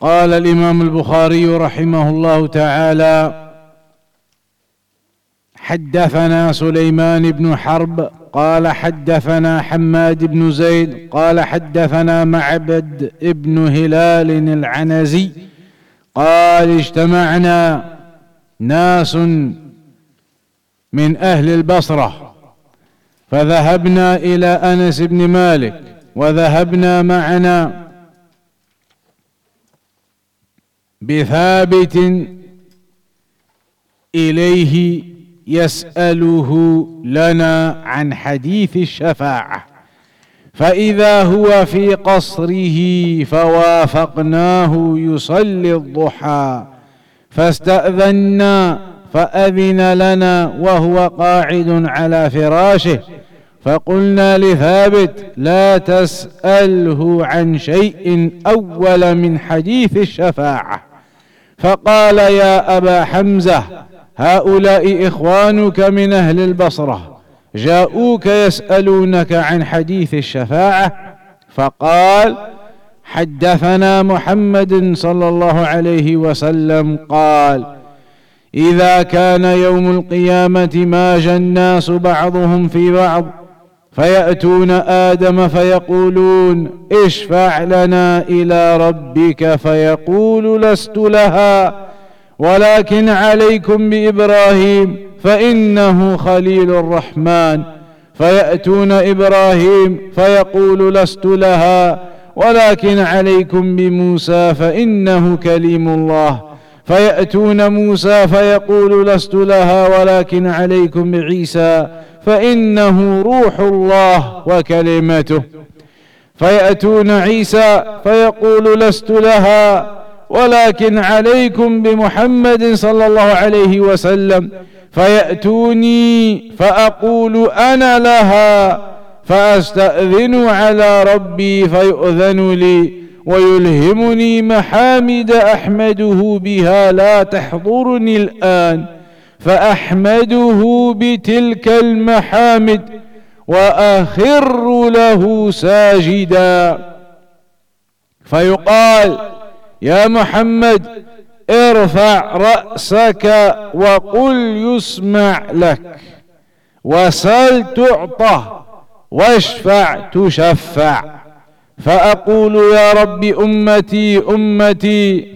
قال الإمام البخاري رحمه الله تعالى حدثنا سليمان بن حرب قال حدثنا حماد بن زيد قال حدثنا معبد بن هلال العنزي قال اجتمعنا ناس من أهل البصرة فذهبنا إلى أنس بن مالك وذهبنا معنا بثابت إليه يسأله لنا عن حديث الشفاعة. فإذا هو في قصره فوافقناه يصلي الضحى فاستأذنا فأذن لنا وهو قاعد على فراشه. فقلنا لثابت لا تسأله عن شيء أول من حديث الشفاعة. فقال يا أبا حمزة هؤلاء إخوانك من أهل البصرة جاءوك يسألونك عن حديث الشفاعة فقال حدثنا محمد صلى الله عليه وسلم قال إذا كان يوم القيامة ماج الناس بعضهم في بعض فيأتون آدم فيقولون اشفع لنا إلى ربك فيقول لست لها ولكن عليكم بإبراهيم فإنه خليل الرحمن. فيأتون إبراهيم فيقول لست لها ولكن عليكم بموسى فإنه كليم الله. فيأتون موسى فيقول لست لها ولكن عليكم بعيسى فإنه روح الله وكلمته. فيأتون عيسى فيقول لست لها ولكن عليكم بمحمد صلى الله عليه وسلم. فيأتوني فأقول أنا لها فأستأذن على ربي فيؤذن لي ويلهمني محامد أحمده بها لا تحضرني الآن. فأحمده بتلك المحامد وأخر له ساجدا. فيقال يا محمد ارفع رأسك وقل يسمع لك وسل تعطى واشفع تشفع. فأقول يا رب أمتي أمتي.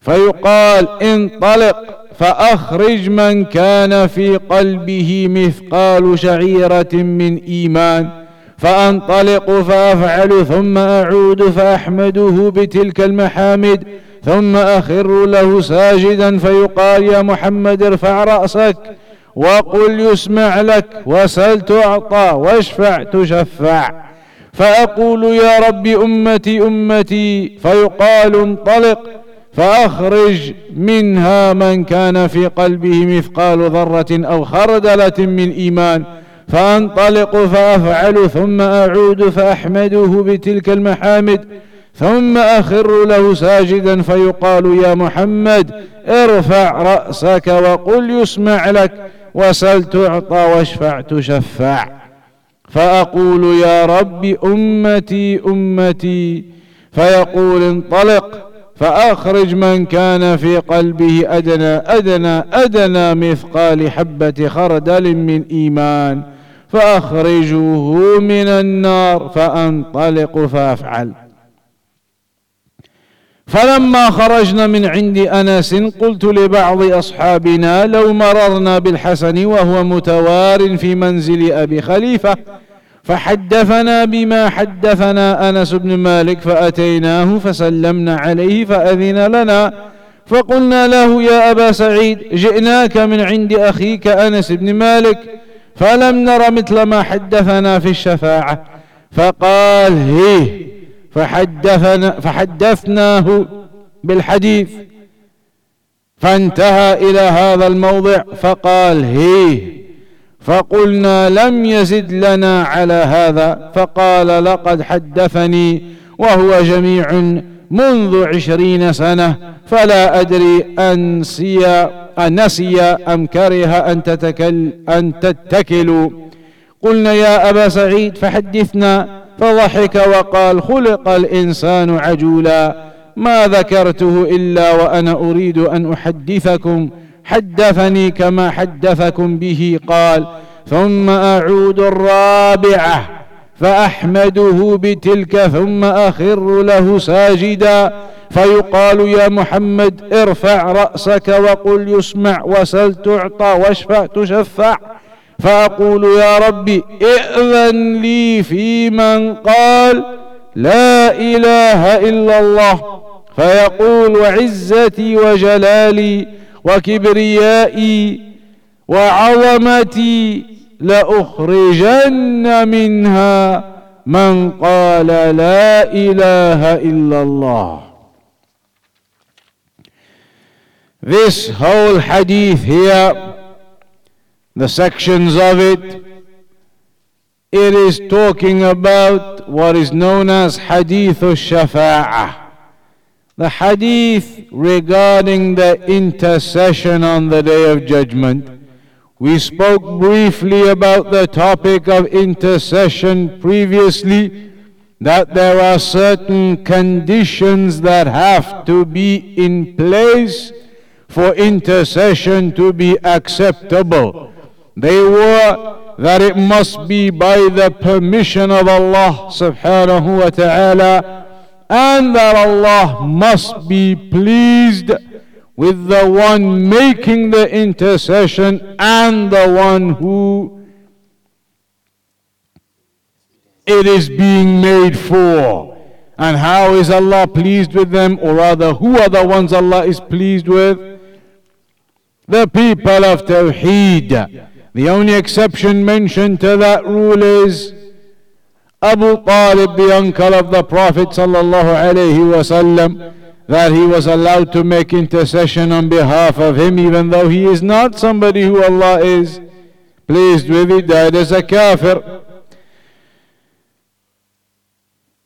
فيقال انطلق. فأخرج من كان في قلبه مثقال شعيرة من إيمان فأنطلق فأفعل ثم أعود فأحمده بتلك المحامد ثم أخر له ساجدا فيقال يا محمد ارفع رأسك وقل يسمع لك وسل تعطى واشفع تشفع. فأقول يا رب أمتي أمتي. فيقال انطلق. فأخرج منها من كان في قلبه مثقال ذرة أو خردلة من إيمان فأنطلق فأفعل ثم أعود فأحمده بتلك المحامد ثم أخر له ساجدا فيقال يا محمد ارفع رأسك وقل يسمع لك وسل تعطى واشفع تشفع فأقول يا رب أمتي أمتي. فيقول انطلق. فأخرج من كان في قلبه أدنى أدنى أدنى مثقال حبة خردل من إيمان. فأخرجوه من النار فأنطلق فأفعل. فلما خرجنا من عند أنس قلت لبعض أصحابنا لو مررنا بالحسن وهو متوار في منزل أبي خليفة فحدثنا بما حدثنا أنس بن مالك فأتيناه فسلمنا عليه فأذن لنا فقلنا له يا أبا سعيد جئناك من عند أخيك أنس بن مالك فلم نر مثل ما حدثنا في الشفاعة فقال هيه فحدثنا فحدثناه بالحديث فانتهى إلى هذا الموضع فقال هيه فقلنا لم يزد لنا على هذا فقال لقد حدثني وهو جميع منذ عشرين سنة فلا أدري أنسي أنسي أم كره أن, تتكل أن تتكلوا قلنا يا أبا سعيد فحدثنا فضحك وقال خلق الإنسان عجولا ما ذكرته إلا وأنا أريد أن أحدثكم حدثني كما حدثكم به قال ثم أعود الرابعة فأحمده بتلك ثم أخر له ساجدا. فيقال يا محمد ارفع رأسك وقل يسمع وسل تعطى واشفع تشفع. فأقول يا ربي ائذن لي في من قال لا إله إلا الله. فيقول وعزتي وجلالي وكبريائي وعظمتي لأخرجن منها من قال لا إله إلا الله This whole hadith here, the sections of it, it is talking about what is known as hadith al-shafa'ah. The hadith regarding the intercession on the day of judgment. We spoke briefly about the topic of intercession previously, that there are certain conditions that have to be in place for intercession to be acceptable. They were that it must be by the permission of Allah subhanahu wa ta'ala and that Allah must be pleased with the one making the intercession and the one who it is being made for. And how is Allah pleased with them? Or rather, who are the ones Allah is pleased with? The people of Tawheed. The only exception mentioned to that rule is Abu Talib, the uncle of the Prophet wasallam, that he was allowed to make intercession on behalf of him, even though he is not somebody who Allah is pleased with. He died as a kafir.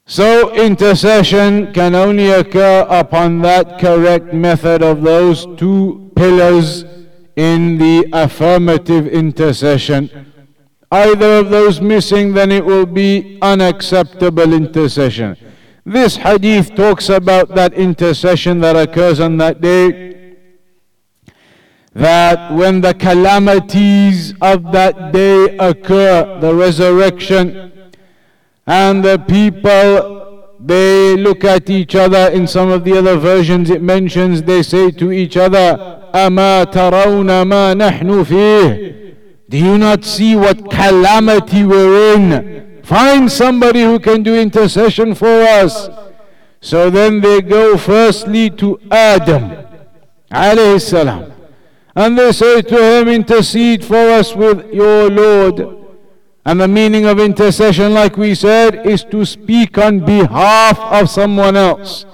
So intercession can only occur upon that correct method of those two pillars in the affirmative intercession either of those missing, then it will be unacceptable intercession. This hadith talks about that intercession that occurs on that day. That when the calamities of that day occur, the resurrection, and the people, they look at each other. In some of the other versions, it mentions they say to each other, أما ترون ما نحن فيه do you not see what calamity we're in? Find somebody who can do intercession for us. So then they go firstly to Adam, alayhi. And they say to him, intercede for us with your Lord. And the meaning of intercession, like we said, is to speak on behalf of someone else.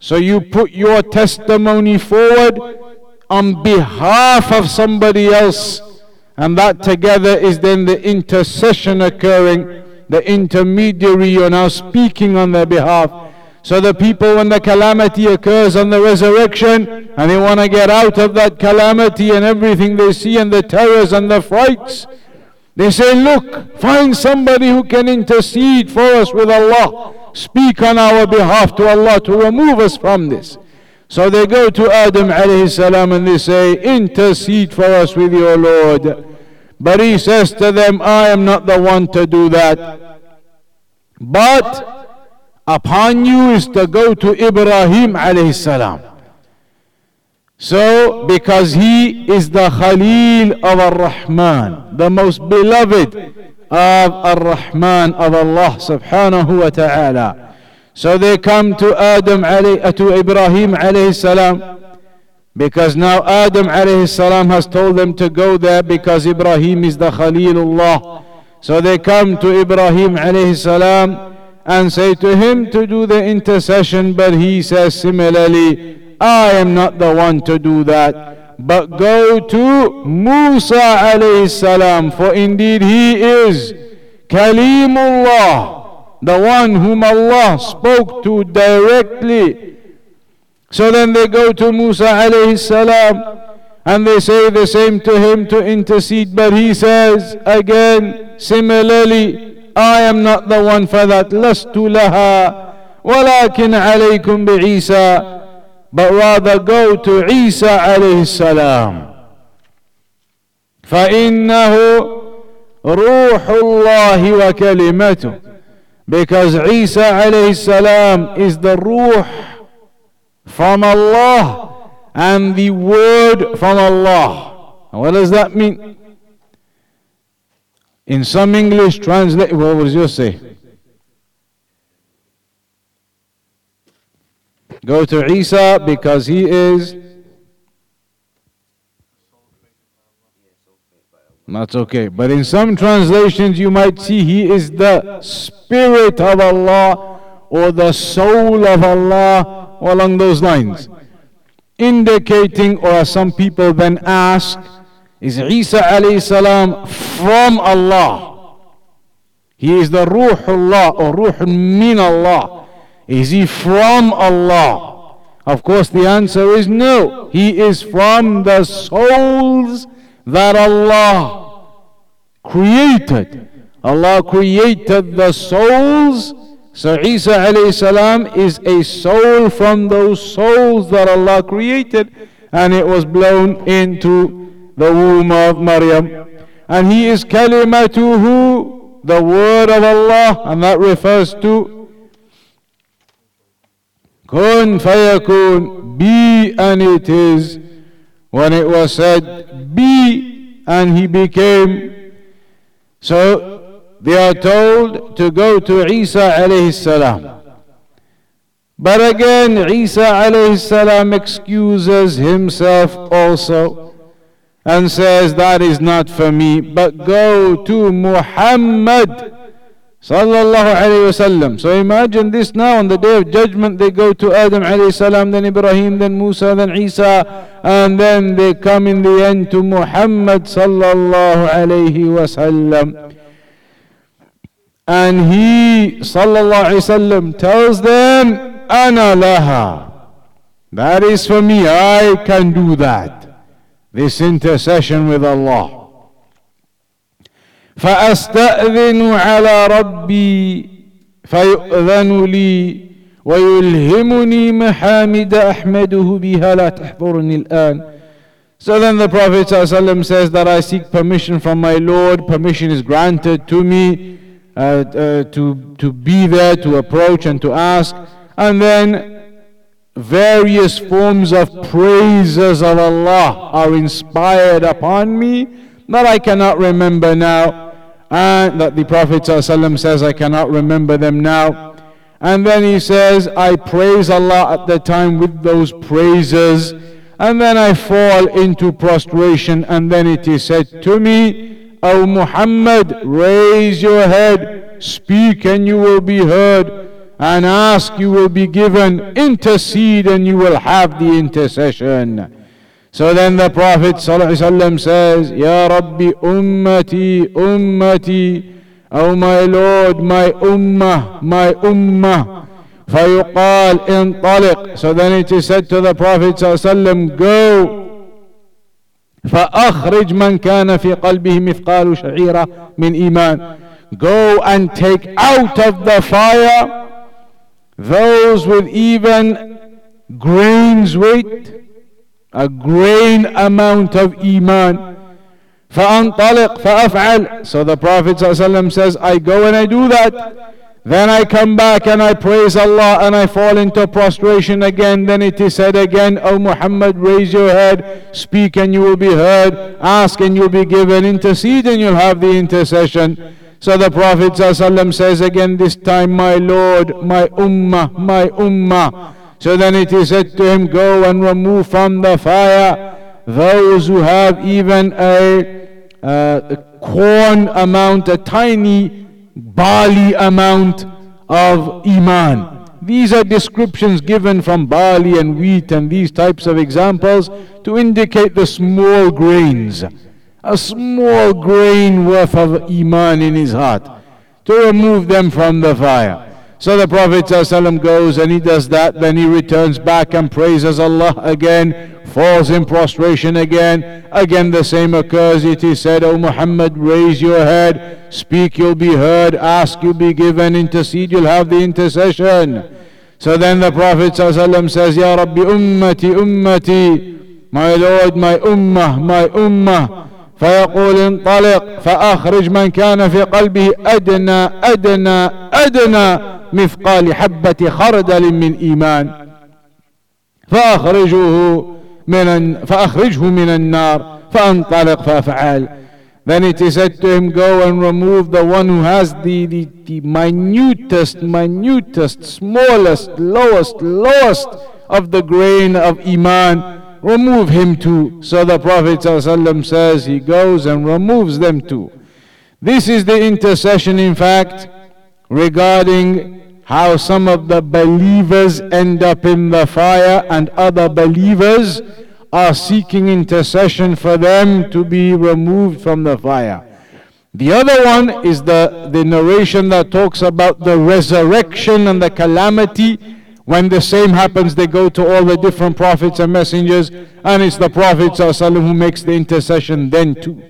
So you put your testimony forward on behalf of somebody else and that together is then the intercession occurring, the intermediary, you're now speaking on their behalf. So the people, when the calamity occurs on the resurrection, and they want to get out of that calamity and everything they see and the terrors and the frights, They say, Look, find somebody who can intercede for us with Allah. Speak on our behalf to Allah to remove us from this. So they go to Adam alayhi salam and they say, Intercede for us with your Lord. But he says to them, I am not the one to do that. But upon you is to go to Ibrahim alayhi salam. So, because he is the Khalil of Ar-Rahman, the most beloved of Ar-Rahman of Allah subhanahu wa ta'ala. So they come to Adam uh, to Ibrahim alayhi salam because now Adam alayhi salam has told them to go there because Ibrahim is the Khalilullah. So they come to Ibrahim alayhi salam and say to him to do the intercession but he says similarly I am not the one to do that. But go to Musa alayhi salam, for indeed he is Kalimullah, the one whom Allah spoke to directly. So then they go to Musa alayhi salam and they say the same to him to intercede, but he says again, similarly, I am not the one for that. لست لها ولكن عليكم بعيسى but rather go to Isa alayhi salam. فإنه روح الله وكلمته because Isa alayhi salam is the ruh from Allah and the word from Allah. what does that mean? In some English translate, what was yours say? Go to Isa because he is. That's okay. But in some translations, you might see he is the Spirit of Allah or the soul of Allah, or along those lines. Indicating, or as some people then ask, is Isa alayhi salam from Allah? He is the Ruhullah or Ruh min Allah. Is he from Allah? Of course, the answer is no. He is from the souls that Allah created. Allah created the souls. So Isa alayhi salam is a soul from those souls that Allah created and it was blown into the womb of Maryam. And he is kalimatuhu, the word of Allah, and that refers to Kun fayakun, be and it is. When it was said, be and he became. So they are told to go to Isa alayhi salam. But again, Isa alayhi salam excuses himself also and says, That is not for me, but go to Muhammad Sallallahu alayhi wasallam. So imagine this now on the day of judgment they go to Adam alayhi salam, then Ibrahim, then Musa, then Isa, and then they come in the end to Muhammad sallallahu alayhi wasallam. And he sallallahu alayhi wasallam tells them, Ana laha. That is for me, I can do that. This intercession with Allah. فأستأذن على ربي فيؤذن لي ويلهمني محامد أحمده بها لا تحضرني الآن So then the Prophet ﷺ says that I seek permission from my Lord. Permission is granted to me uh, uh, to, to be there, to approach and to ask. And then various forms of praises of Allah are inspired upon me that I cannot remember now and that the Prophet ﷺ says, I cannot remember them now. And then he says, I praise Allah at the time with those praises. And then I fall into prostration. And then it is said to me, O Muhammad, raise your head, speak and you will be heard, and ask you will be given, intercede and you will have the intercession. So then the Prophet ﷺ says, Ya Rabbi ummati ummati, O my Lord, my ummah, my ummah. فيقال انطلق So then it is said to the Prophet ﷺ, Go فأخرج من كان في قلبه مثقال شعيرة من إيمان Go and take out of the fire those with even grain's weight, a grain amount of iman. فأنطلق فأفعل So the Prophet ﷺ says, I go and I do that. Then I come back and I praise Allah and I fall into prostration again. Then it is said again, O Muhammad, raise your head, speak and you will be heard, ask and you'll be given, intercede and you'll have the intercession. So the Prophet ﷺ says again this time, My Lord, my Ummah, my Ummah. So then it is said to him, Go and remove from the fire those who have even a, a corn amount, a tiny barley amount of Iman. These are descriptions given from barley and wheat and these types of examples to indicate the small grains a small grain worth of iman in his heart to remove them from the fire. So the Prophet goes and he does that, then he returns back and praises Allah again, falls in prostration again. Again the same occurs. It is said, O Muhammad, raise your head, speak, you'll be heard, ask, you'll be given, intercede, you'll have the intercession. So then the Prophet says, Ya Rabbi ummati ummati, my Lord, my ummah, my ummah. فيقول انطلق فأخرج من كان في قلبه أدنى أدنى أدنى مثقال حبة خردل من إيمان فأخرجه من فأخرجه من النار فانطلق فافعل Then it is said to him, Go and remove the one who has the, the, the minutest, minutest, smallest, lowest, lowest of the grain of Iman remove him too. So the Prophet ﷺ says he goes and removes them too. This is the intercession, in fact, regarding how some of the believers end up in the fire and other believers are seeking intercession for them to be removed from the fire. The other one is the, the narration that talks about the resurrection and the calamity when the same happens, they go to all the different prophets and messengers, and it's the Prophet who makes the intercession then too.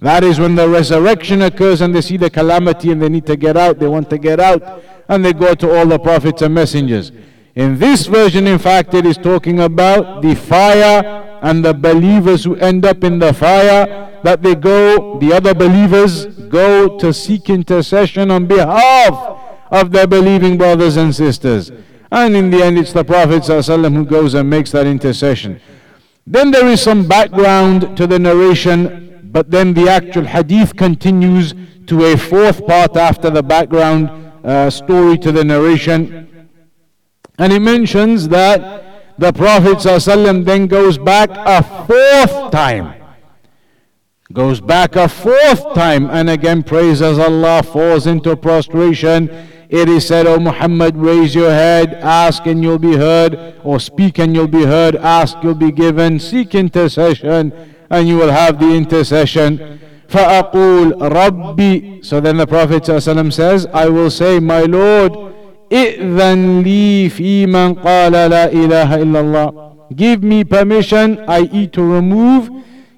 That is when the resurrection occurs and they see the calamity and they need to get out, they want to get out, and they go to all the prophets and messengers. In this version, in fact, it is talking about the fire and the believers who end up in the fire, that they go, the other believers go to seek intercession on behalf of their believing brothers and sisters. And in the end, it's the Prophet ﷺ who goes and makes that intercession. Then there is some background to the narration, but then the actual hadith continues to a fourth part after the background uh, story to the narration. And it mentions that the Prophet ﷺ then goes back a fourth time. Goes back a fourth time and again praises Allah, falls into prostration it is said, O Muhammad, raise your head, ask and you'll be heard, or speak and you'll be heard, ask, you'll be given, seek intercession, and you will have the intercession. فأقول ربي So then the Prophet ﷺ says, I will say, My Lord, إذن لي في من قال لا إله إلا الله Give me permission, i.e. to remove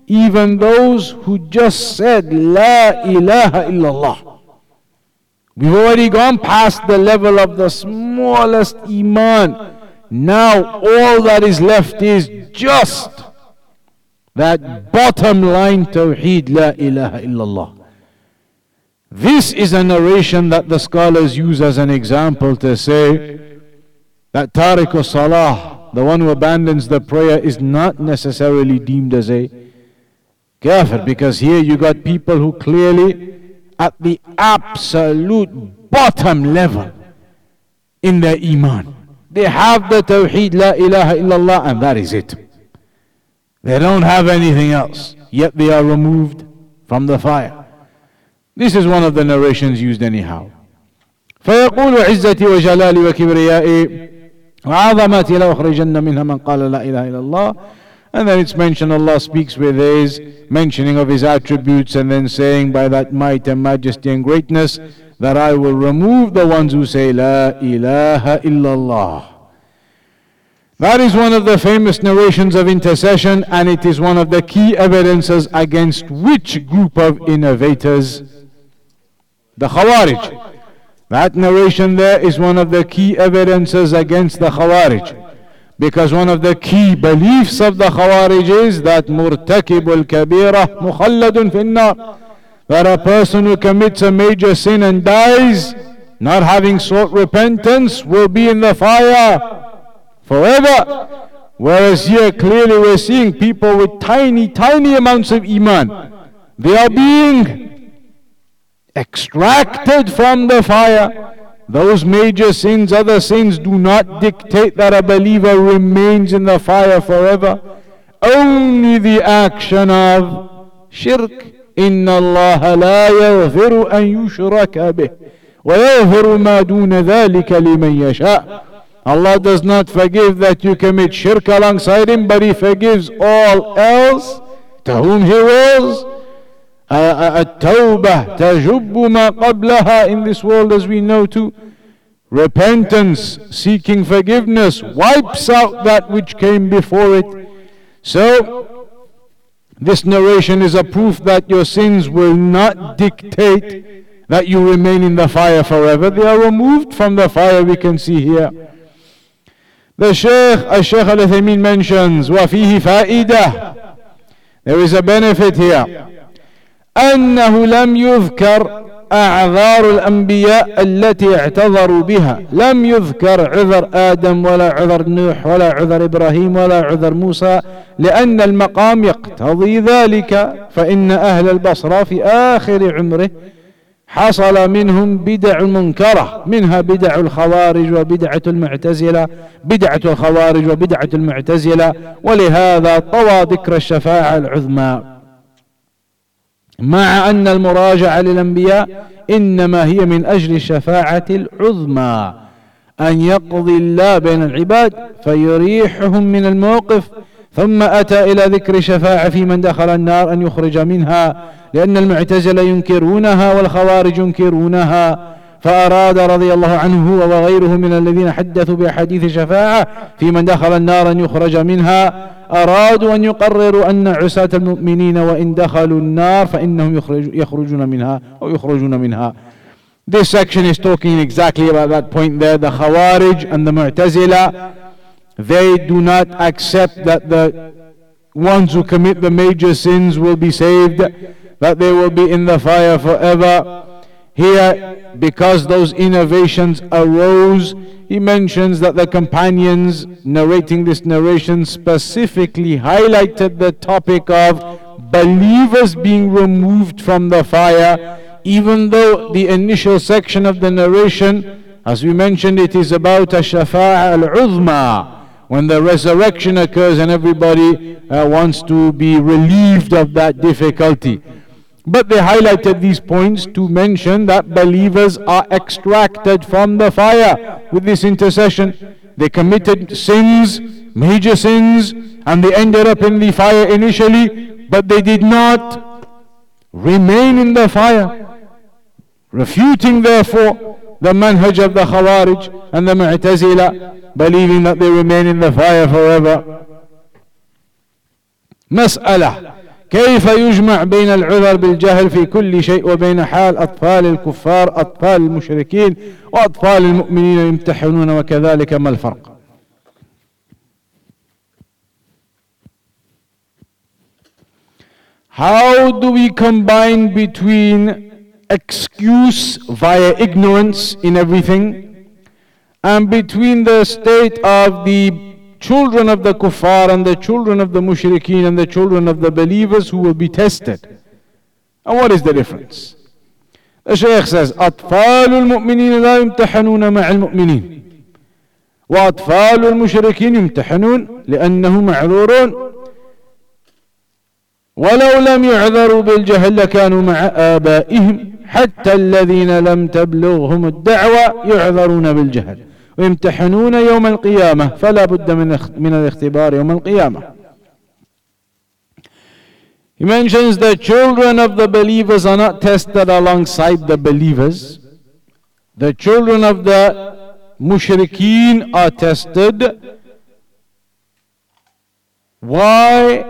even those who just said لا إله إلا الله We've already gone past the level of the smallest iman. Now all that is left is just that bottom line tawheed la ilaha illallah. This is a narration that the scholars use as an example to say that tariq salah, the one who abandons the prayer, is not necessarily deemed as a kafir because here you got people who clearly at the absolute bottom level in their iman. They have the tawheed, la ilaha illallah, and that is it. They don't have anything else, yet they are removed from the fire. This is one of the narrations used anyhow. فيقول عزتي وجلالي وكبريائي وعظمتي لأخرجن منها من قال لا إله إلا الله and then it's mentioned Allah speaks with his mentioning of his attributes and then saying by that might and majesty and greatness that I will remove the ones who say La ilaha illallah. That is one of the famous narrations of intercession, and it is one of the key evidences against which group of innovators? The Khawarij. That narration there is one of the key evidences against the Khawarij. Because one of the key beliefs of the Khawarij is that murtakibul kabira mukhalladun finnar. That a person who commits a major sin and dies, not having sought repentance, will be in the fire forever. Whereas here clearly we're seeing people with tiny, tiny amounts of Iman. They are being extracted from the fire. Those major sins, other sins do not dictate that a believer remains in the fire forever. Only the action of shirk. إن الله لا يغفر أن يشرك به ويغفر ما دون ذلك لمن يشاء Allah does not forgive that you commit shirk alongside Him, but He forgives all else to whom He wills. التوبة تجب ما قبلها in this world as we know too. Repentance, seeking forgiveness, wipes out that which came before it. So, this narration is a proof that your sins will not dictate that you remain in the fire forever. They are removed from the fire, we can see here. The Shaykh, Al-Shaykh Al-Uthaymeen mentions, وَفِيهِ فَائِدَةٌ There is a benefit here. أنه لم يذكر أعذار الأنبياء التي اعتذروا بها. لم يذكر عذر آدم ولا عذر نوح ولا عذر إبراهيم ولا عذر موسى لأن المقام يقتضي ذلك. فإن أهل البصرة في آخر عمره حصل منهم بدع منكرة منها بدع الخوارج وبدعة المعتزلة بدعة الخوارج وبدعة المعتزلة. ولهذا طوى ذكر الشفاعة العظمى. مع أن المراجعة للأنبياء إنما هي من أجل الشفاعة العظمى أن يقضي الله بين العباد فيريحهم من الموقف ثم أتى إلى ذكر شفاعة في من دخل النار أن يخرج منها لأن المعتزلة ينكرونها والخوارج ينكرونها. فأراد رضي الله عنه هو وغيره من الذين حدثوا بأحاديث شفاعة في من دخل النار أن يخرج منها أرادوا أن يقرروا أن عساة المؤمنين وإن دخلوا النار فإنهم يخرج يخرجون منها أو يخرجون منها This section is talking exactly about that point there. The Khawarij and the Mu'tazila, they do not accept that the ones who commit the major sins will be saved, that they will be in the fire forever. Here, because those innovations arose, he mentions that the companions narrating this narration specifically highlighted the topic of believers being removed from the fire, even though the initial section of the narration, as we mentioned, it is about a shafa'a al-uzma, when the resurrection occurs and everybody uh, wants to be relieved of that difficulty. But they highlighted these points to mention that believers are extracted from the fire with this intercession. They committed sins, major sins, and they ended up in the fire initially, but they did not remain in the fire. Refuting therefore the manhaj of the Khawarij and the Mu'tazila, believing that they remain in the fire forever. Mas'alah. كيف يجمع بين العذر بالجهل في كل شيء وبين حال أطفال الكفار أطفال المشركين وأطفال المؤمنين يمتحنون وكذلك ما الفرق؟ How do we combine between excuse via ignorance in everything and between the state of the children of the kuffar and the children of the mushrikeen and the children of the believers who will be tested. And what is the difference? The Shaykh says, أطفال المؤمنين لا يمتحنون مع المؤمنين وأطفال المشركين يمتحنون لأنهم معذورون ولو لم يعذروا بالجهل لكانوا مع آبائهم حتى الذين لم تبلغهم الدعوة يعذرون بالجهل ويمتحنون يوم القيامة فلا بد من من الاختبار يوم القيامة He mentions the children of the believers are not tested alongside the believers. The children of the mushrikeen are tested Why?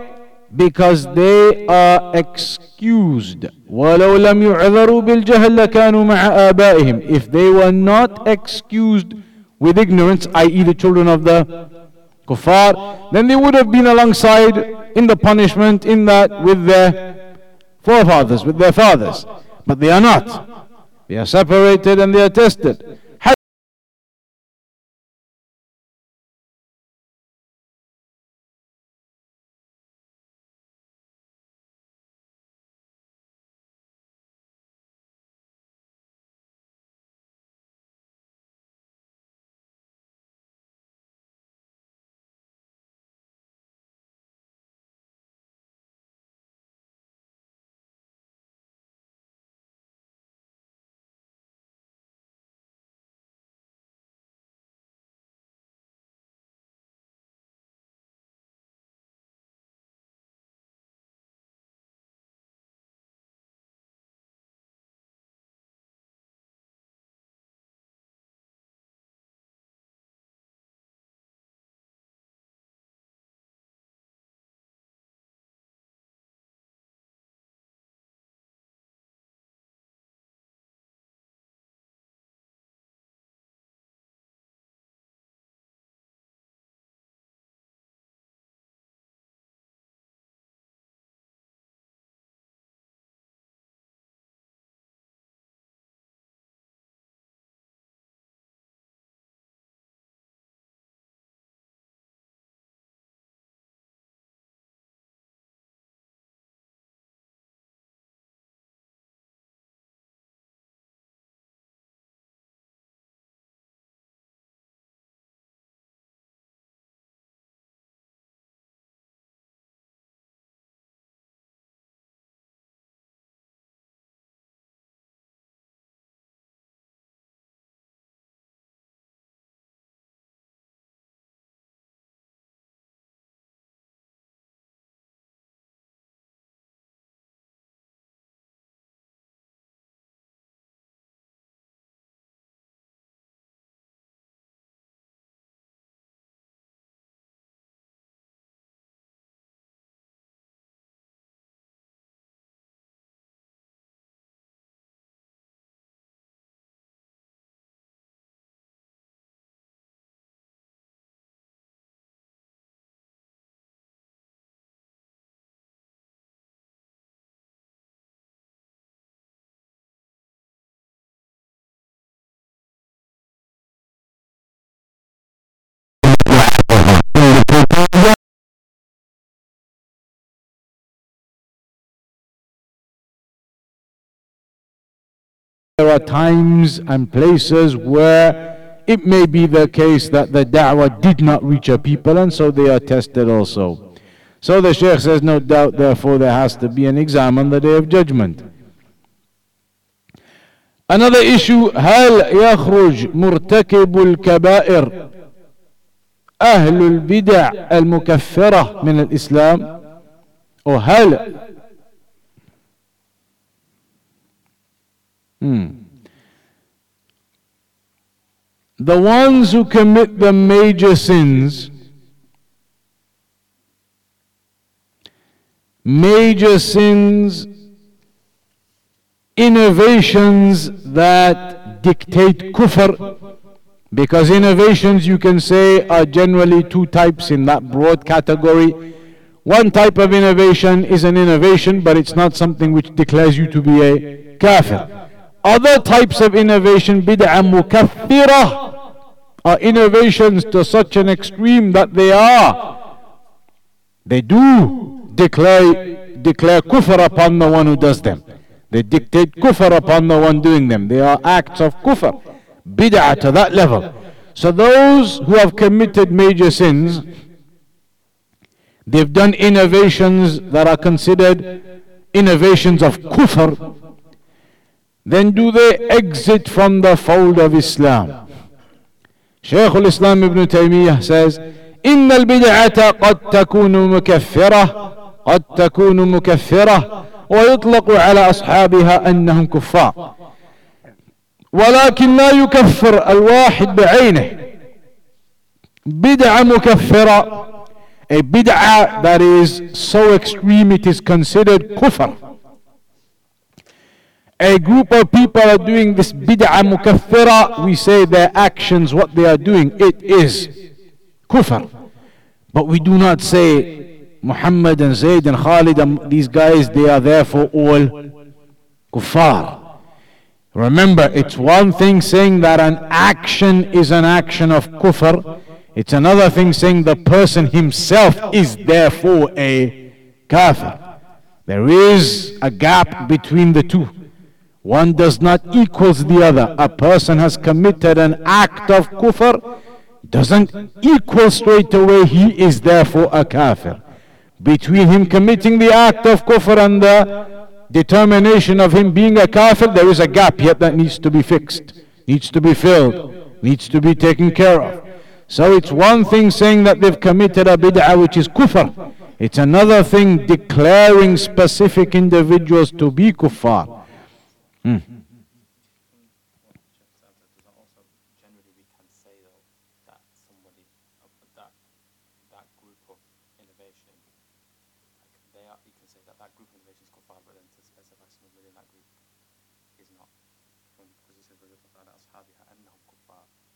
Because they are excused. ولو لم يعذروا بالجهل لكانوا مع آبائهم. If they were not excused with ignorance, i.e. the children of the kuffar, then they would have been alongside in the punishment in that with their forefathers, with their fathers. But they are not. They are separated and they are tested. There are times and places where it may be the case that the da'wah did not reach a people and so they are tested also. So the Shaykh says, no doubt, therefore, there has to be an exam on the day of judgment. Another issue, هل يخرج مرتكب الكبائر أهل البدع المكفرة من الإسلام؟ وهل Hmm. The ones who commit the major sins, major sins, innovations that dictate kufr, because innovations you can say are generally two types in that broad category. One type of innovation is an innovation, but it's not something which declares you to be a kafir. Other types of innovation, bid'ah mukaffirah, are innovations to such an extreme that they are. They do declare, declare kufr upon the one who does them. They dictate kufr upon the one doing them. They are acts of kufr, bid'ah to that level. So those who have committed major sins, they've done innovations that are considered innovations of kufr, then do they exit from the fold of Islam? Shaykh al-Islam ibn Taymiyyah says, إن البدعة قد تكون مكفرة قد تكون مكفرة ويطلق على أصحابها أنهم كفار ولكن لا يكفر الواحد بعينه بدعة مكفرة a bid'ah that is so extreme it is considered kufr. A group of people are doing this bid'ah mukaffira, we say their actions, what they are doing, it is kufr. But we do not say Muhammad and Zayd and Khalid and these guys, they are therefore all kuffar. Remember, it's one thing saying that an action is an action of kufr. It's another thing saying the person himself is therefore a kafir. There is a gap between the two. One does not equals the other. A person has committed an act of kufr, doesn't equal straight away he is therefore a kafir. Between him committing the act of kufr and the determination of him being a kafir, there is a gap yet that needs to be fixed, needs to be filled, needs to be taken care of. So it's one thing saying that they've committed a bid'ah which is kufr. It's another thing declaring specific individuals to be kuffar.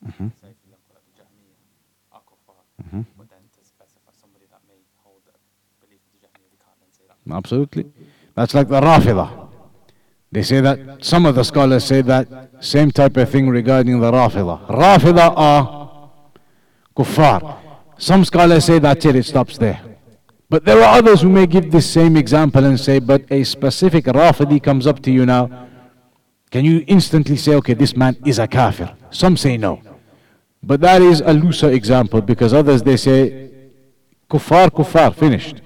Mm-hmm. Say, for example, like the Jahmiyyah are kuffar, mm-hmm. but then to specify somebody that may hold the belief of the Jahmiyyah, we can't then say that. Absolutely. That's like the Rafidah. They say that, some of the scholars say that same type of thing regarding the Rafidah. Rafidah are kuffar. Some scholars say that's it, it stops there. But there are others who may give this same example and say, but a specific Rafidi comes up to you now. Can you instantly say, okay, this man is a kafir? Some say no. But that is a looser example because others they say kuffar, kuffar, finished.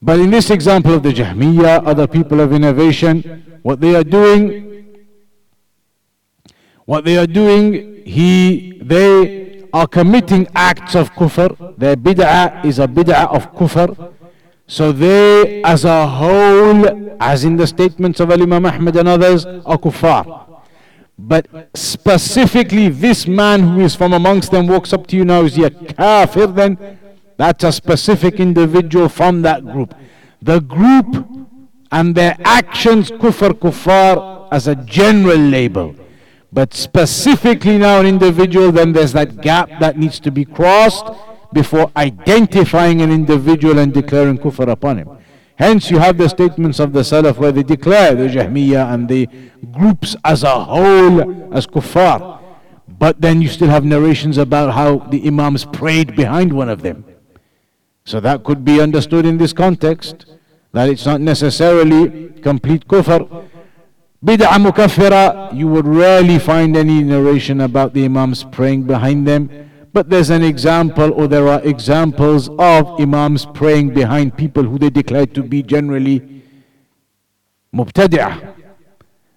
But in this example of the Jahmiyyah, other people of innovation, what they are doing, what they are doing, he, they are committing acts of kufr. Their bid'ah is a bid'ah of kufr. So they, as a whole, as in the statements of Imam Ahmad and others, are kuffar. But specifically, this man who is from amongst them walks up to you now, is he a kafir then? That's a specific individual from that group. The group and their actions, kufr, kuffar, as a general label. But specifically now an individual, then there's that gap that needs to be crossed before identifying an individual and declaring kufr upon him. Hence, you have the statements of the Salaf where they declare the Jahmiyyah and the groups as a whole as kuffar. But then you still have narrations about how the Imams prayed behind one of them. So that could be understood in this context that it's not necessarily complete kufr. Bid'ah mukaffira, you would rarely find any narration about the Imams praying behind them. But there's an example, or there are examples of Imams praying behind people who they declare to be generally mubtadi'ah.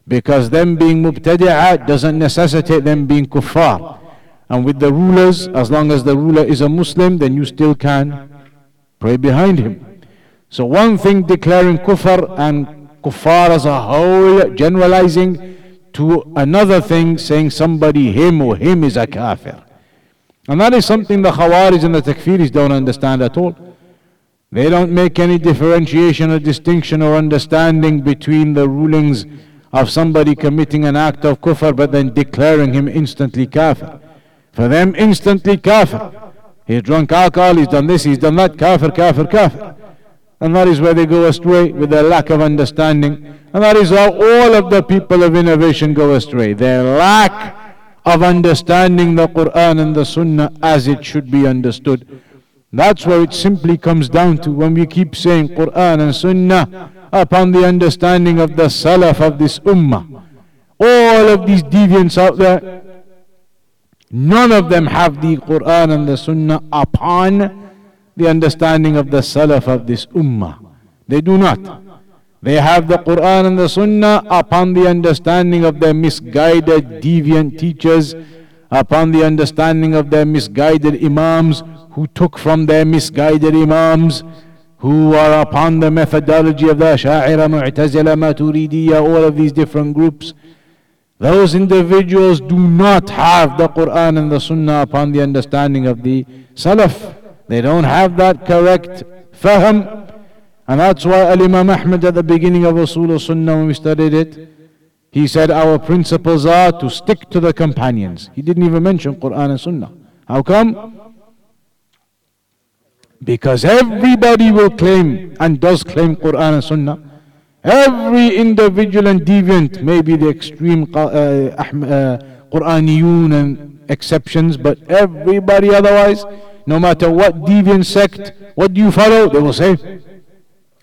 Because them being mubtadi'ah doesn't necessitate them being kuffar. And with the rulers, as long as the ruler is a Muslim, then you still can pray behind him. So one thing declaring kufr and kuffar as a whole, generalizing, to another thing saying somebody, him or him is a kafir. And that is something the Khawarij and the Takfiris don't understand at all. They don't make any differentiation or distinction or understanding between the rulings of somebody committing an act of kufr but then declaring him instantly kafir. For them, instantly kafir. He's drunk alcohol, he's done this, he's done that, kafir, kafir, kafir. And that is where they go astray with their lack of understanding. And that is how all of the people of innovation go astray. Their lack of understanding the Quran and the Sunnah as it should be understood. That's where it simply comes down to when we keep saying Quran and Sunnah upon the understanding of the Salaf of this Ummah. All of these deviants out there, none of them have the Quran and the Sunnah upon the understanding of the Salaf of this Ummah. They do not. They have the Quran and the Sunnah upon the understanding of their misguided, deviant teachers, upon the understanding of their misguided Imams who took from their misguided Imams who are upon the methodology of the Asha'ira, Mu'tazila, Maturidiyya, all of these different groups. Those individuals do not have the Quran and the Sunnah upon the understanding of the Salaf. They don't have that correct fahm. And that's why Al Imam Ahmad at the beginning of Usul Sunnah, when we studied it, he said our principles are to stick to the companions. He didn't even mention Quran and Sunnah. How come? Because everybody will claim and does claim Quran and Sunnah. Every individual and deviant, maybe the extreme uh, uh, Quraniyun and exceptions, but everybody otherwise, no matter what deviant sect, what do you follow? They will say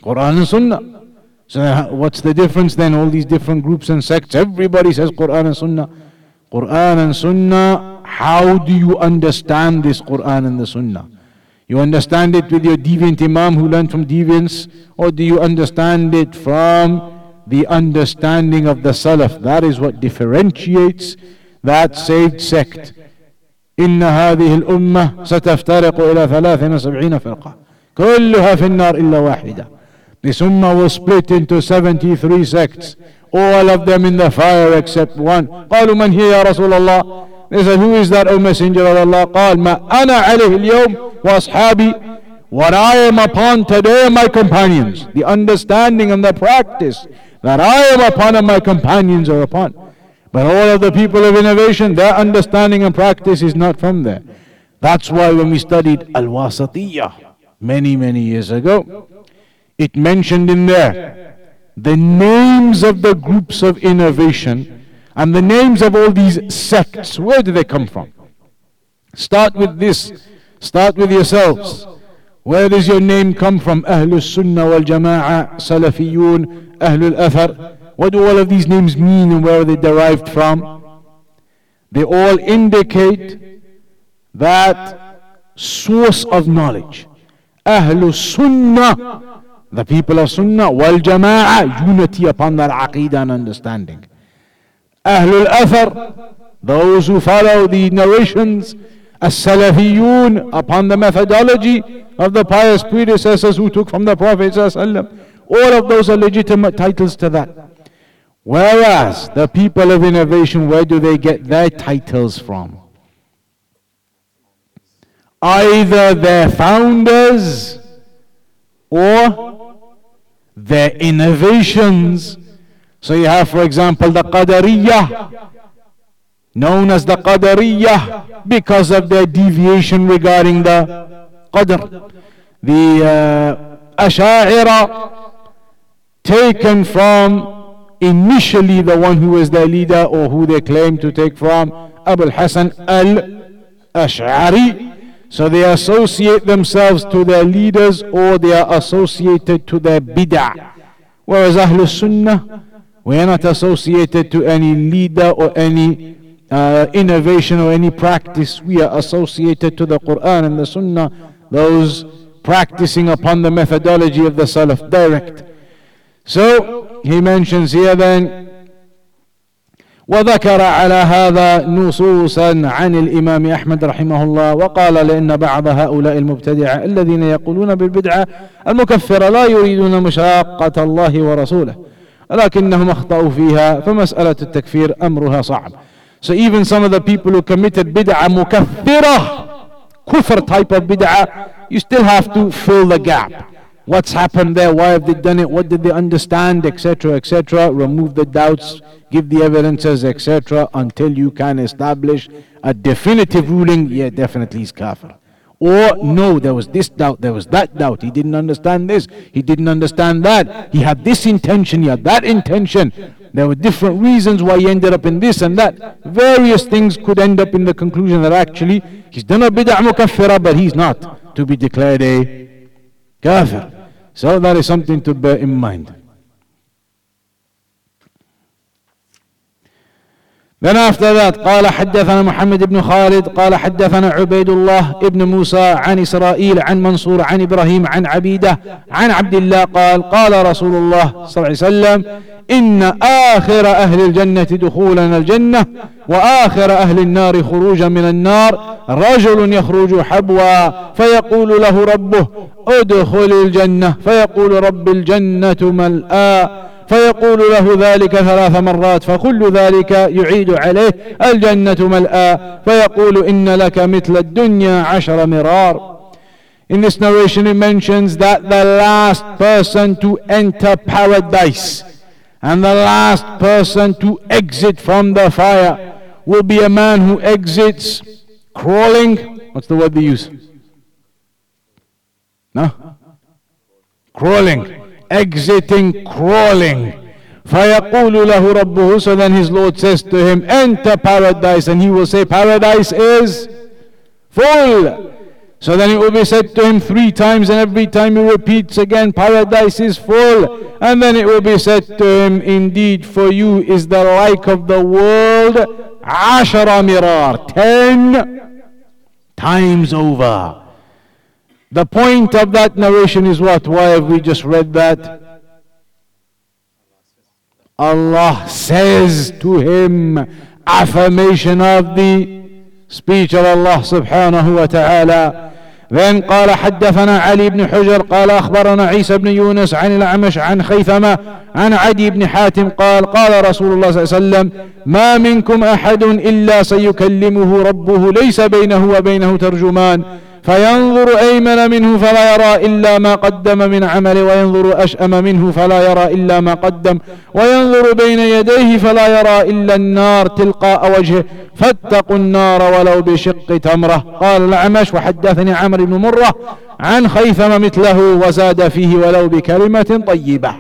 Quran and Sunnah. So what's the difference then? All these different groups and sects, everybody says Quran and Sunnah. Quran and Sunnah, how do you understand this Quran and the Sunnah? You understand it with your deviant Imam who learned from deviants, or do you understand it from the understanding of the Salaf? That is what differentiates that saved sect. إن هذه الأمة ستفترق إلى ثلاث وسبعين فرقة كلها في النار إلا واحدة This ummah was split into 73 sects all of them in the fire except one قالوا من هي يا رسول الله they said, Who is that, O Messenger of Allah? قال ما أنا عليه اليوم وأصحابي What I am upon today are my companions. The understanding and the practice that I am upon and my companions are upon. But all of the people of innovation, their understanding and practice is not from there. That's why when we studied al-Wasitiyyah many, many years ago, it mentioned in there the names of the groups of innovation and the names of all these sects. Where do they come from? Start with this. Start with yourselves. Where does your name come from? Ahlul Sunnah wal Jama'ah, Salafiyun, Ahlul Athar. What do all of these names mean and where are they derived from? They all indicate that source of knowledge. Ahlul Sunnah, the people of Sunnah, wal Jama'ah, unity upon that aqidah and understanding. Ahlul Athar, those who follow the narrations, as-Salafiyun, upon the methodology of the pious predecessors who took from the Prophet All of those are legitimate titles to that. Whereas the people of innovation, where do they get their titles from? Either their founders or their innovations. So you have, for example, the Qadariyah, known as the Qadariyah because of their deviation regarding the Qadr. The uh, Asha'ira, taken from initially the one who is their leader or who they claim to take from, Abu Hassan al-Ash'ari. So they associate themselves to their leaders or they are associated to their bid'ah. Whereas Ahlul Sunnah, we are not associated to any leader or any uh, innovation or any practice. We are associated to the Quran and the Sunnah, those practicing upon the methodology of the Salaf direct. So he mentions here then وذكر على هذا نصوصا عن الإمام أحمد رحمه الله وقال لأن بعض هؤلاء المبتدعة الذين يقولون بالبدعة المكفرة لا يريدون مشاقة الله ورسوله لكنهم أخطأوا فيها فمسألة التكفير أمرها صعب So even some of the people who committed bid'ah mukaffirah, kufr type of bid'ah, you still have to fill the gap. What's happened there? Why have they done it? What did they understand? Etc. Etc. Remove the doubts, give the evidences, etc. Until you can establish a definitive ruling. Yeah, definitely he's kafir. Or no, there was this doubt, there was that doubt. He didn't understand this, he didn't understand that. He had this intention, he had that intention. There were different reasons why he ended up in this and that. Various things could end up in the conclusion that actually he's done a bid'ah mukaffira, but he's not to be declared a kafir. So that is something to bear in mind. Then after that قال حدثنا محمد بن خالد قال حدثنا عبيد الله ابن موسى عن إسرائيل عن منصور عن إبراهيم عن عبيدة عن عبد الله قال قال رسول الله صلى الله عليه وسلم إن آخر أهل الجنة دخولا الجنة وآخر أهل النار خروجا من النار. رجل يخرج حبوا فيقول له ربه ادخل الجنة. فيقول رب الجنة ملآ فيقول له ذلك ثلاث مرات فكل ذلك يعيد عليه الجنة ملآ فيقول إن لك مثل الدنيا عشر مرار In this narration, it mentions that the last person to enter paradise and the last person to exit from the fire will be a man who exits crawling. What's the word they use? No? Crawling. Exiting, crawling. فيقول له ربه so then his Lord says to him enter paradise and he will say paradise is full so then it will be said to him three times, and every time he repeats again, Paradise is full. And then it will be said to him, Indeed, for you is the like of the world, Ashara Mirar, ten times over. The point of that narration is what? Why have we just read that? Allah says to him, affirmation of the speech of Allah subhanahu wa ta'ala then قال حدثنا علي بن حجر قال أخبرنا عيسى بن يونس عن الأعمش عن خيثمة عن عدي بن حاتم قال قال رسول الله صلى الله عليه وسلم ما منكم أحد إلا سيكلمه ربه ليس بينه وبينه ترجمان فينظر أيمن منه فلا يرى إلا ما قدم من عمله وينظر أشأم منه فلا يرى إلا ما قدم وينظر بين يديه فلا يرى إلا النار تلقاء وجهه فاتقوا النار ولو بشق تمرة. قال الأعمش وحدثني عمرو بن مرة عن خيثم مثله وزاد فيه ولو بكلمة طيبة.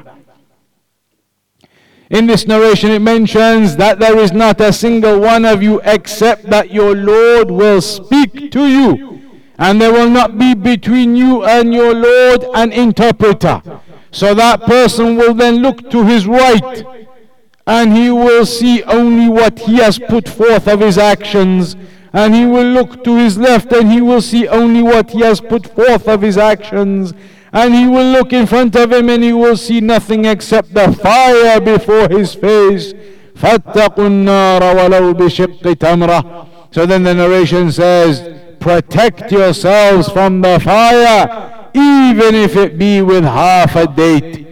In this narration it mentions that there is not a single one of you except that your Lord will speak to you. and there will not be between you and your Lord an interpreter. So that person will then look to his right and he will see only what he has put forth of his actions. And he will look to his left and he will see only what he has put forth of his actions. And he will look in front of him and he will see nothing except the fire before his face. فاتقوا النار ولو بشق تمرة. So then the narration says, protect yourselves from the fire, even if it be with half a date.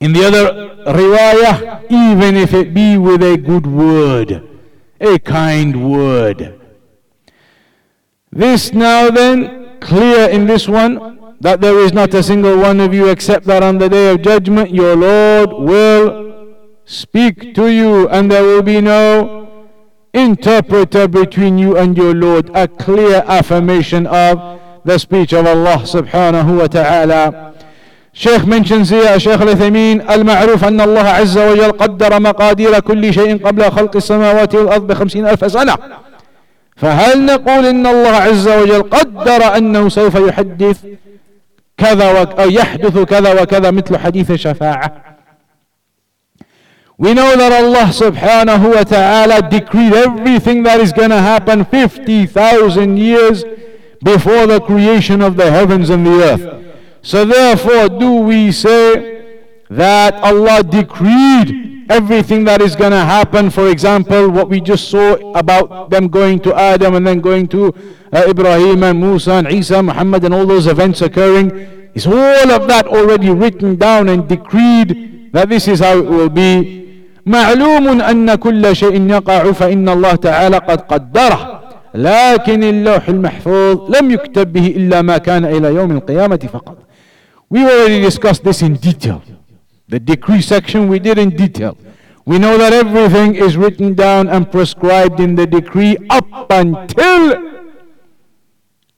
In the other riwayah, even if it be with a good word, a kind word. This now then, clear in this one, that there is not a single one of you except that on the day of judgment your Lord will speak to you and there will be no interpreter between you and your Lord, a clear affirmation of the speech of Allah subhanahu wa ta'ala. شيخ mentions here شيخ العثيمين المعروف أن الله عز وجل قدر مقادير كل شيء قبل خلق السماوات والأرض بخمسين ألف سنة فهل نقول إن الله عز وجل قدر أنه سوف يحدث كذا أو يحدث كذا وكذا مثل حديث الشفاعة We know that Allah subhanahu wa ta'ala decreed everything that is going to happen 50,000 years before the creation of the heavens and the earth. So therefore do we say that Allah decreed everything that is going to happen. For example, what we just saw about them going to Adam and then going to uh, Ibrahim and Musa and Isa, Muhammad and all those events occurring. Is all of that already written down and decreed that this is how it will be معلوم أن كل شيء يقع فإن الله تعالى قد قدره لكن اللوح المحفوظ لم يكتب به إلا ما كان إلى يوم القيامة فقط We already discussed this in detail. The decree section we did in detail. We know that everything is written down and prescribed in the decree up until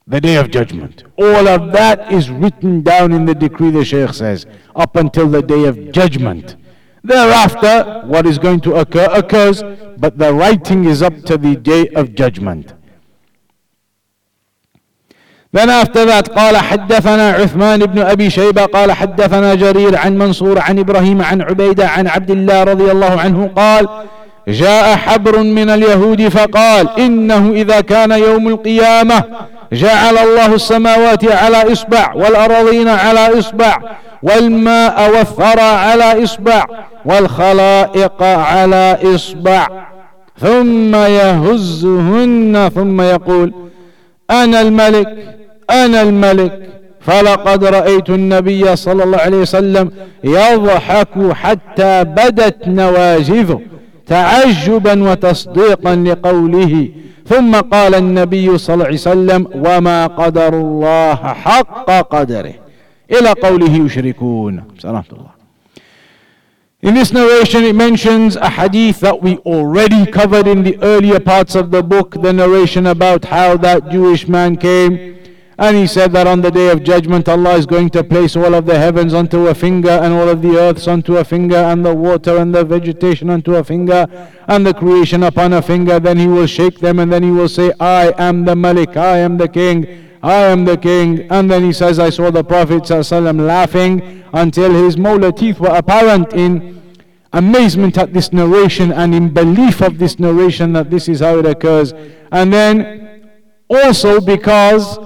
the day of judgment. All of that is written down in the decree, the Shaykh says, up until the day of judgment. Thereafter, what is going to occur occurs, but the writing is up to the day of judgment. Then after that قال حدثنا عثمان بن أبي شيبة قال حدثنا جرير عن منصور عن إبراهيم عن عبيدة عن عبد الله رضي الله عنه قال جاء حبر من اليهود فقال إنه إذا كان يوم القيامة جعل الله السماوات على إصبع والأراضين على إصبع والماء والثرى على إصبع والخلائق على إصبع. ثم يهزهن ثم يقول أنا الملك أنا الملك فلقد رأيت النبي صلى الله عليه وسلم يضحك حتى بدت نواجذه تعجبا وتصديقا لقوله. ثم قال النبي صلى الله عليه وسلم وما قدر الله حق قدره. Ila qawlihi yushrikun. In this narration, it mentions a hadith that we already covered in the earlier parts of the book, the narration about how that Jewish man came. And he said that on the day of judgment, Allah is going to place all of the heavens onto a finger, and all of the earths onto a finger, and the water and the vegetation onto a finger, and the creation upon a finger. Then he will shake them, and then he will say, I am the Malik, I am the King. I am the king. And then he says, I saw the Prophet ﷺ laughing until his molar teeth were apparent in amazement at this narration and in belief of this narration that this is how it occurs. And then also because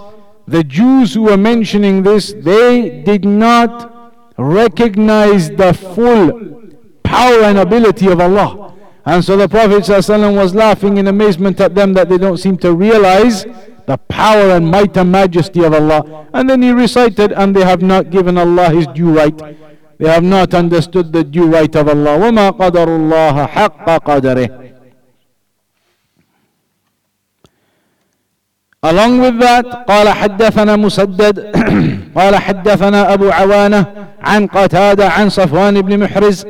the Jews who were mentioning this, they did not recognize the full power and ability of Allah. And so the Prophet ﷺ was laughing in amazement at them that they don't seem to realize the power and might and majesty of Allah. And then he recited, and they have not given Allah his due right. They have not understood the due right of Allah. وَمَا قَدَرُ اللَّهَ حَقَّ قَدَرِهِ Along with that قال حدثنا مسدد قال حدثنا أبو عوانة عن قتادة عن صفوان بن محرز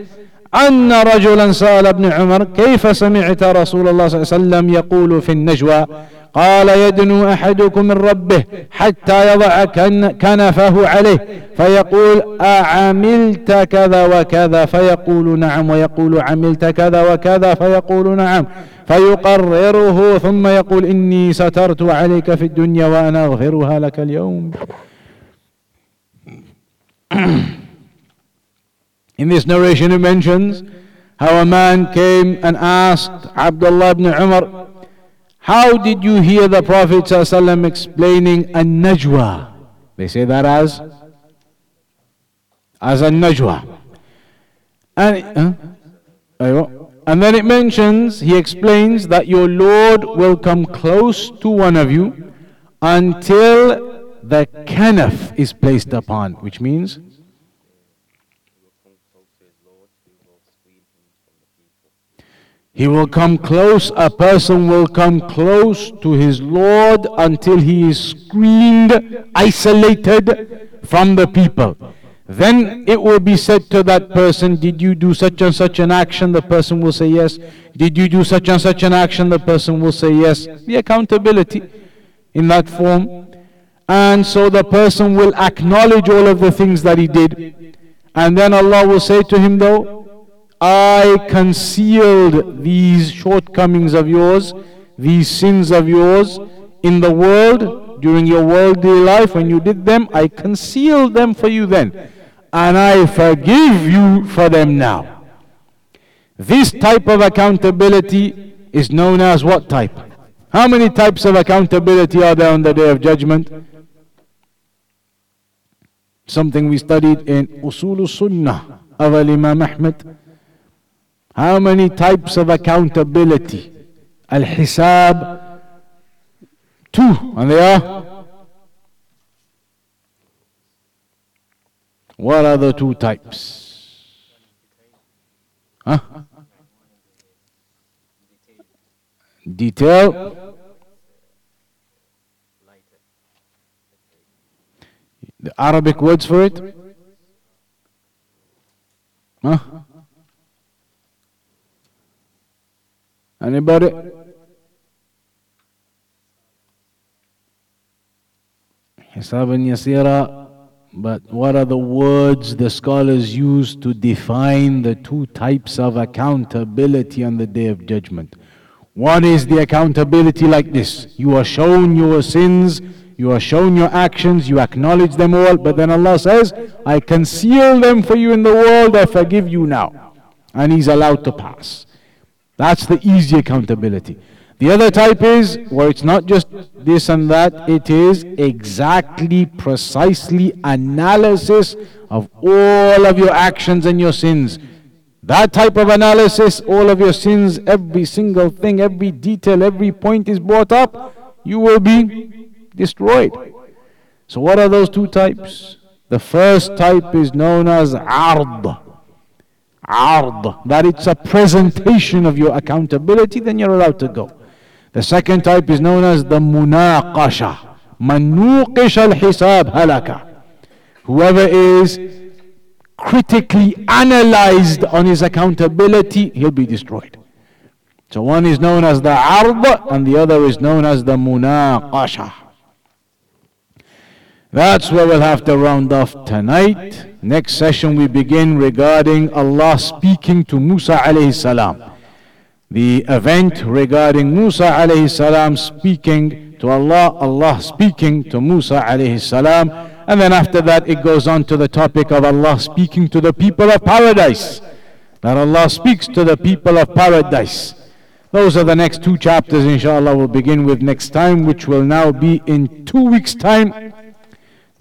أن رجلا سأل ابن عمر كيف سمعت رسول الله صلى الله عليه وسلم يقول في النجوى قال يدنو أحدكم من ربه حتى يضع كنفه عليه فيقول أعملت كذا وكذا فيقول نعم ويقول عملت كذا وكذا فيقول نعم فيقرره ثم يقول إني سترت عليك في الدنيا وأنا أغفرها لك اليوم. In this narration it mentions how a man came and asked Abdullah ibn Umar How did you hear the Prophet ﷺ explaining a najwa? They say that as as a najwa. And, uh, and then it mentions, he explains that your Lord will come close to one of you until the kanaf is placed upon, which means He will come close, a person will come close to his Lord until he is screened, isolated from the people. Then it will be said to that person, Did you do such and such an action? The person will say yes. Did you do such and such an action? The person will say yes. The accountability in that form. And so the person will acknowledge all of the things that he did. And then Allah will say to him, though, I concealed these shortcomings of yours, these sins of yours in the world during your worldly life when you did them. I concealed them for you then, and I forgive you for them now. This type of accountability is known as what type? How many types of accountability are there on the day of judgment? Something we studied in Usul Sunnah of Imam Ahmed. How many types of accountability? Al Hisab, two, and they are. What are the two types? Huh? Detail. The Arabic words for it? Huh? Anybody? Hisaban yasira. But what are the words the scholars use to define the two types of accountability on the day of judgment? One is the accountability like this you are shown your sins, you are shown your actions, you acknowledge them all, but then Allah says, I conceal them for you in the world, I forgive you now. And He's allowed to pass. That's the easy accountability. The other type is where it's not just this and that, it is exactly, precisely analysis of all of your actions and your sins. That type of analysis, all of your sins, every single thing, every detail, every point is brought up, you will be destroyed. So, what are those two types? The first type is known as ard. Ard, that it's a presentation of your accountability, then you're allowed to go. The second type is known as the munaqasha. Man al-hisab halaka. Whoever is critically analyzed on his accountability, he'll be destroyed. So one is known as the ard and the other is known as the munaqasha. That's where we'll have to round off tonight. Next session we begin regarding Allah speaking to Musa alayhi salam. The event regarding Musa alayhi salam speaking to Allah, Allah speaking to Musa alayhi salam. And then after that it goes on to the topic of Allah speaking to the people of paradise. That Allah speaks to the people of paradise. Those are the next two chapters inshallah we'll begin with next time which will now be in two weeks time.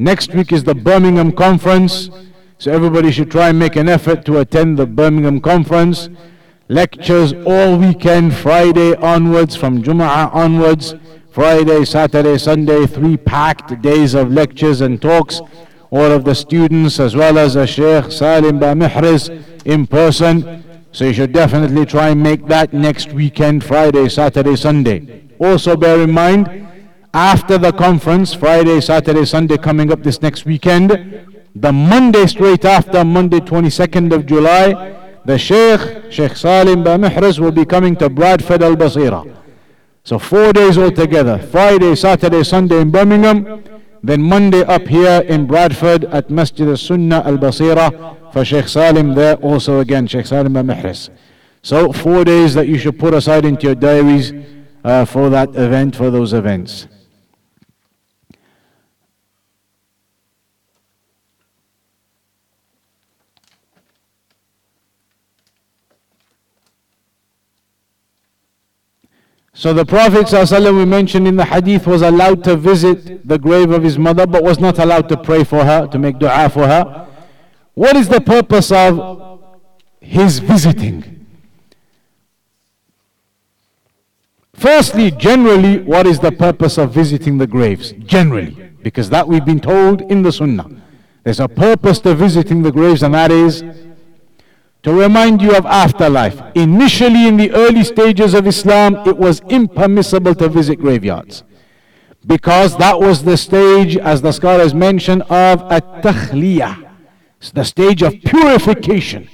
Next week is the Birmingham conference. So everybody should try and make an effort to attend the Birmingham conference. Lectures all weekend, Friday onwards, from Jum'ah onwards. Friday, Saturday, Sunday, three packed days of lectures and talks. All of the students as well as the Sheikh Salim Ba Mihriz in person. So you should definitely try and make that next weekend, Friday, Saturday, Sunday. Also bear in mind, after the conference, Friday, Saturday, Sunday coming up this next weekend, the Monday straight after, Monday 22nd of July, the Sheikh, Sheikh Salim Ba Mihriz will be coming to Bradford Al Basira. So four days altogether, Friday, Saturday, Sunday in Birmingham, then Monday up here in Bradford at Masjid Al Sunnah Al Basira for Sheikh Salim there also again, Sheikh Salim Ba Mihriz. So four days that you should put aside into your diaries uh, for that event, for those events. So the Prophet ﷺ we mentioned in the hadith was allowed to visit the grave of his mother but was not allowed to pray for her, to make dua for her. What is the purpose of his visiting? Firstly, generally, what is the purpose of visiting the graves? Generally, because that we've been told in the Sunnah. There's a purpose to visiting the graves, and that is to remind you of afterlife. Initially, in the early stages of Islam, it was impermissible to visit graveyards. Because that was the stage, as the scholars mention, of at-takhliyah. It's the stage of purification.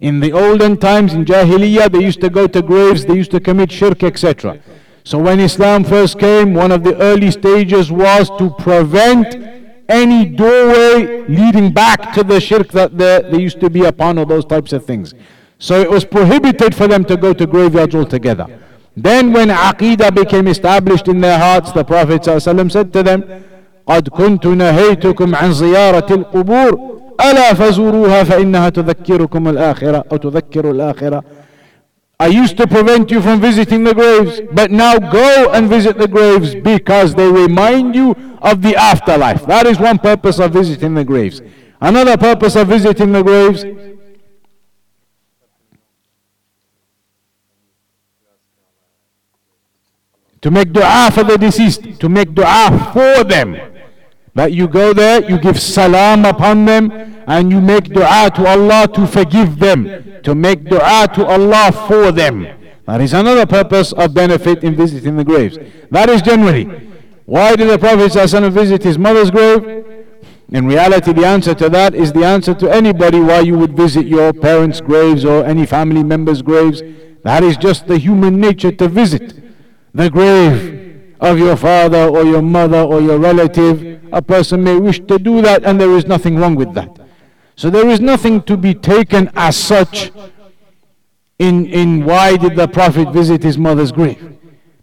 In the olden times, in Jahiliyyah, they used to go to graves, they used to commit shirk, etc. So when Islam first came, one of the early stages was to prevent any doorway leading back to the shirk that they, they used to be upon or those types of things. So it was prohibited for them to go to graveyards altogether. Then when Aqidah became established in their hearts, the Prophet ﷺ said to them, قد كنت نهيتكم عن زيارة القبور ألا فزوروها فإنها تذكركم الآخرة أو تذكر الآخرة I used to prevent you from visiting the graves, but now go and visit the graves because they remind you of the afterlife. That is one purpose of visiting the graves. Another purpose of visiting the graves to make dua for the deceased, to make dua for them. That you go there, you give salam upon them, and you make dua to Allah to forgive them, to make dua to Allah for them. That is another purpose of benefit in visiting the graves. That is generally. Why did the Prophet ﷺ visit his mother's grave? In reality, the answer to that is the answer to anybody why you would visit your parents' graves or any family members' graves. That is just the human nature to visit the grave of your father or your mother or your relative. A person may wish to do that and there is nothing wrong with that. So there is nothing to be taken as such in, in why did the Prophet visit his mother's grave.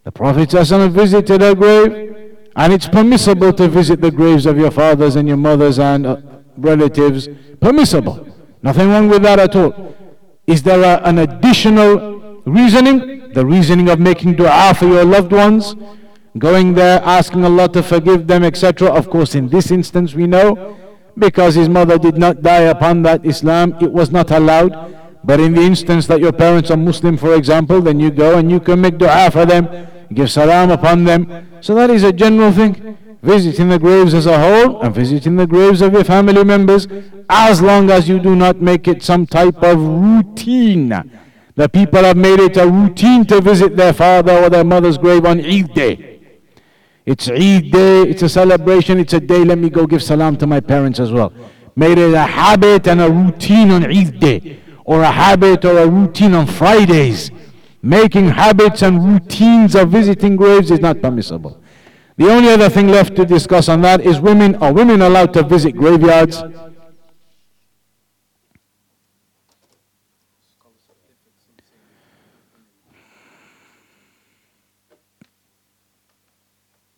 The Prophet visited her grave and it's permissible to visit the graves of your fathers and your mothers and uh, relatives. Permissible. Nothing wrong with that at all. Is there a, an additional reasoning? The reasoning of making dua for your loved ones? going there asking Allah to forgive them, etc. Of course, in this instance, we know because his mother did not die upon that Islam, it was not allowed. But in the instance that your parents are Muslim, for example, then you go and you can make dua for them, give salam upon them. So that is a general thing. Visiting the graves as a whole and visiting the graves of your family members as long as you do not make it some type of routine. The people have made it a routine to visit their father or their mother's grave on Eid Day. It's Eid Day, it's a celebration, it's a day, let me go give salam to my parents as well. Made it a habit and a routine on Eid Day, or a habit or a routine on Fridays. Making habits and routines of visiting graves is not permissible. The only other thing left to discuss on that is women are women allowed to visit graveyards?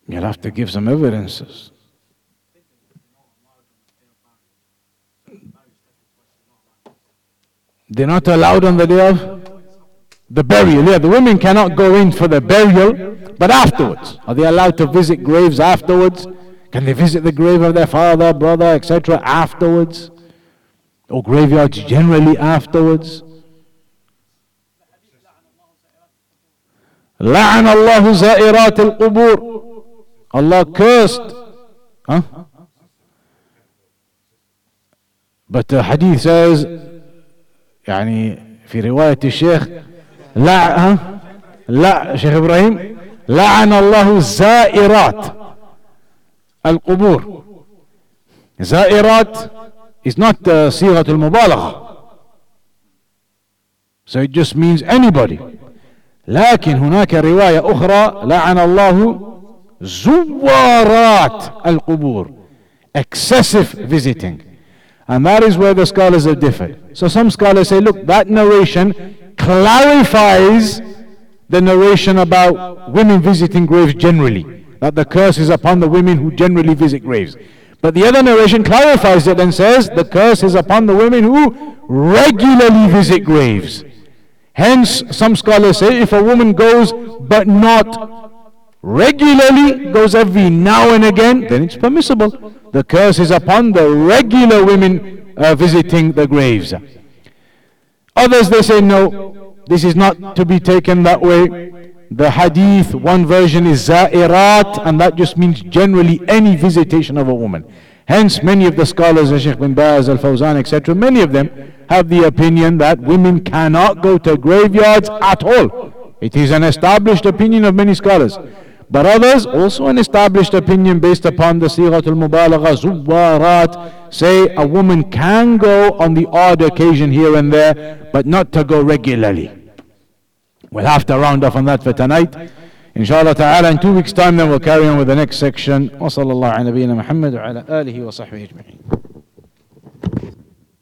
You'll have to give some evidences. They're not allowed on the day of the burial. Yeah, the women cannot go in for the burial, but afterwards. Are they allowed to visit graves afterwards? Can they visit the grave of their father, brother, etc. afterwards? Or graveyards generally afterwards? لعن الله زائرات القبور Allah cursed. Huh? but the hadith says يعني في رواية الشيخ لا ها لا شيخ إبراهيم لعن الله زائرات القبور. زائرات is not uh, صيغة المبالغة. So it just means anybody. لكن هناك رواية أخرى لعن الله Zuwarat al Qubur. Excessive visiting. And that is where the scholars have differed. So some scholars say, look, that narration clarifies the narration about women visiting graves generally, that the curse is upon the women who generally visit graves. But the other narration clarifies it and says, the curse is upon the women who regularly visit graves. Hence, some scholars say, if a woman goes but not regularly goes every now and again, then it's permissible. The curse is upon the regular women uh, visiting the graves. Others they say no, this is not to be taken that way. The hadith, one version is za'irat, and that just means generally any visitation of a woman. Hence, many of the scholars, Sheikh bin Baz, Al Fawzan, etc., many of them have the opinion that women cannot go to graveyards at all. It is an established opinion of many scholars. But others, also an established opinion based upon the Sighatul Mubalagha, Zuwarat, say a woman can go on the odd occasion here and there, but not to go regularly. We'll have to round off on that for tonight. Inshallah ta'ala, in two weeks' time, then we'll carry on with the next section. وصلى الله على